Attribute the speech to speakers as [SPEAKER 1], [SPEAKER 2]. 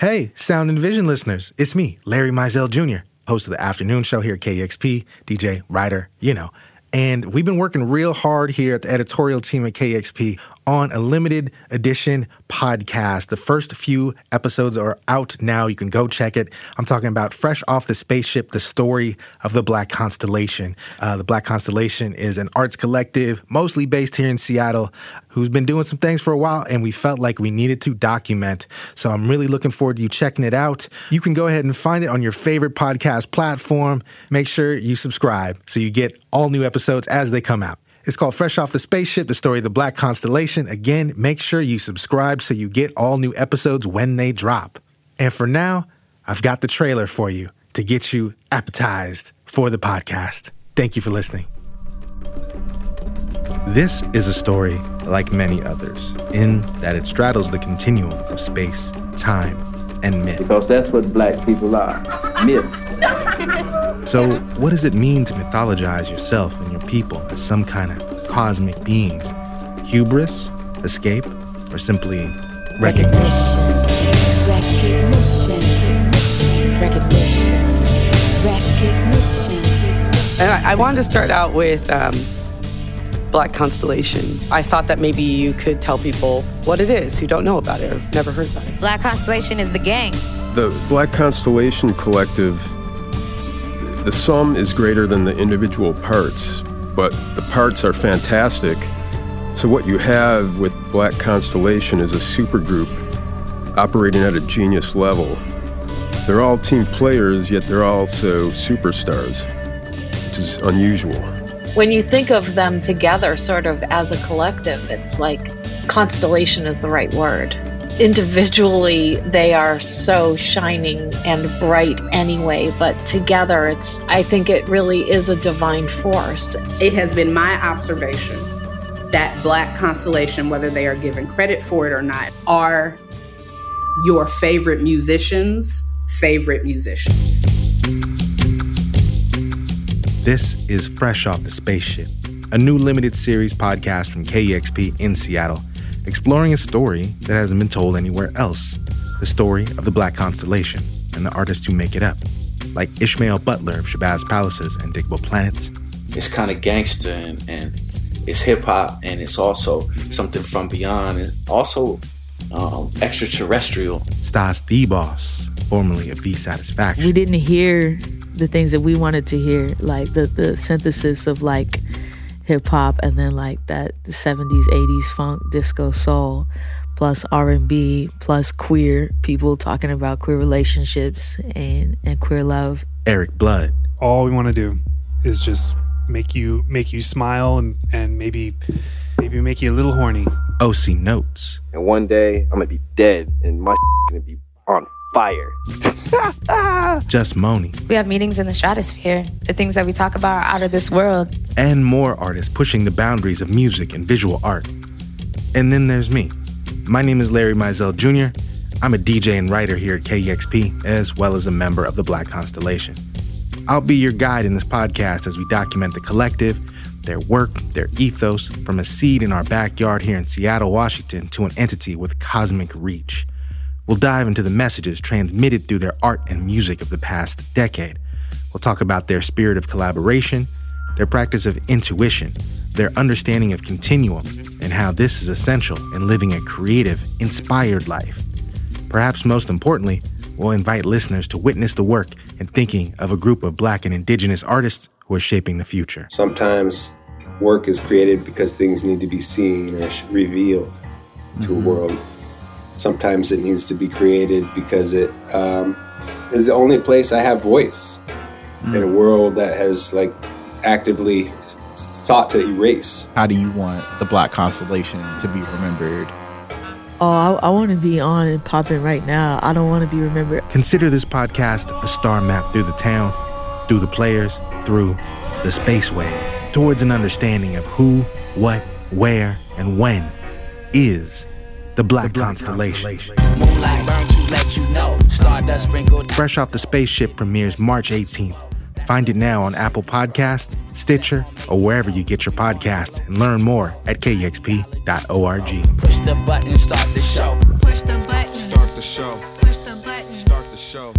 [SPEAKER 1] Hey, Sound and Vision listeners, it's me, Larry Mizell Jr., host of the afternoon show here at KEXP, DJ, writer, you know. And we've been working real hard here at the editorial team at KEXP on a limited edition podcast. The first few episodes are out now. You can go check it. I'm talking about Fresh Off the Spaceship, the story of the Black Constellation. Uh, the Black Constellation is an arts collective, mostly based here in Seattle, who's been doing some things for a while, and we felt like we needed to document. So I'm really looking forward to you checking it out. You can go ahead and find it on your favorite podcast platform. Make sure you subscribe so you get all new episodes as they come out. It's called Fresh Off the Spaceship, the story of the Black Constellation. Again, make sure you subscribe so you get all new episodes when they drop. And for now, I've got the trailer for you to get you appetized for the podcast. Thank you for listening. This is a story like many others, in that it straddles the continuum of space, time, and myth.
[SPEAKER 2] Because that's what black people are myths.
[SPEAKER 1] So, what does it mean to mythologize yourself and your people as some kind of cosmic beings? Hubris, escape, or simply recognition? recognition.
[SPEAKER 3] And I, I wanted to start out with um, Black Constellation. I thought that maybe you could tell people what it is who don't know about it or have never heard about it.
[SPEAKER 4] Black Constellation is the gang.
[SPEAKER 5] The Black Constellation Collective, the sum is greater than the individual parts, but the parts are fantastic. So, what you have with Black Constellation is a supergroup operating at a genius level. They're all team players, yet they're also superstars, which is unusual.
[SPEAKER 6] When you think of them together, sort of as a collective, it's like constellation is the right word. Individually, they are so shining and bright anyway, but together, it's, I think it really is a divine force.
[SPEAKER 7] It has been my observation that Black Constellation, whether they are given credit for it or not, are your favorite musicians' favorite musicians.
[SPEAKER 1] This is Fresh Off the Spaceship, a new limited series podcast from KEXP in Seattle, exploring a story that hasn't been told anywhere else the story of the Black Constellation and the artists who make it up, like Ishmael Butler of Shabazz Palaces and Digable Planets.
[SPEAKER 8] It's kind of gangster and, and it's hip hop and it's also something from beyond and also um, extraterrestrial.
[SPEAKER 1] Stas the Boss, formerly of The Satisfaction.
[SPEAKER 9] We didn't hear the things that we wanted to hear, like the, the synthesis of like hip hop and then like that 70s, 80s funk, disco, soul, plus R&B, plus queer people talking about queer relationships and, and queer love.
[SPEAKER 1] Erik Blood.
[SPEAKER 10] All we want to do is just make you make you smile and, and maybe maybe make you a little horny.
[SPEAKER 1] OC Notes.
[SPEAKER 11] And one day I'm gonna be dead and my gonna be on fire.
[SPEAKER 1] JusMoni.
[SPEAKER 4] We have meetings in the stratosphere. The things that we talk about are out of this world.
[SPEAKER 1] And more artists pushing the boundaries of music and visual art. And then there's me. My name is Larry Mizell Jr. I'm a DJ and writer here at KEXP, as well as a member of the Black Constellation. I'll be your guide in this podcast as we document the collective, their work, their ethos, from a seed in our backyard here in Seattle, Washington, to an entity with cosmic reach. We'll dive into the messages transmitted through their art and music of the past decade. We'll talk about their spirit of collaboration, their practice of intuition, their understanding of continuum, and how this is essential in living a creative, inspired life. Perhaps most importantly, we'll invite listeners to witness the work and thinking of a group of Black and Indigenous artists who are shaping the future.
[SPEAKER 12] Sometimes work is created because things need to be seen and revealed to
[SPEAKER 1] Mm-hmm.
[SPEAKER 12] a world. Sometimes it needs to be created because it um, is the only place I have voice
[SPEAKER 1] Mm.
[SPEAKER 12] in a world that has like actively sought to erase.
[SPEAKER 13] How do you want the Black Constellation to be remembered?
[SPEAKER 9] Oh, I, I want to be on and popping right now. I don't want to be remembered.
[SPEAKER 1] Consider this podcast a star map through the town, through the players, through the spaceways, towards an understanding of who, what, where, and when is the Black, Constellation.
[SPEAKER 14] Moonlight burn to let you know. Stardust.
[SPEAKER 1] Fresh Off the Spaceship premieres March 18th. Find it now on Apple Podcasts, Stitcher, or wherever you get your podcasts, and learn more at kexp.org.
[SPEAKER 14] Push the button, start the show.
[SPEAKER 15] Push the button.
[SPEAKER 16] Start the show.
[SPEAKER 15] Push the button. show.
[SPEAKER 16] Push the button.
[SPEAKER 15] Start the show.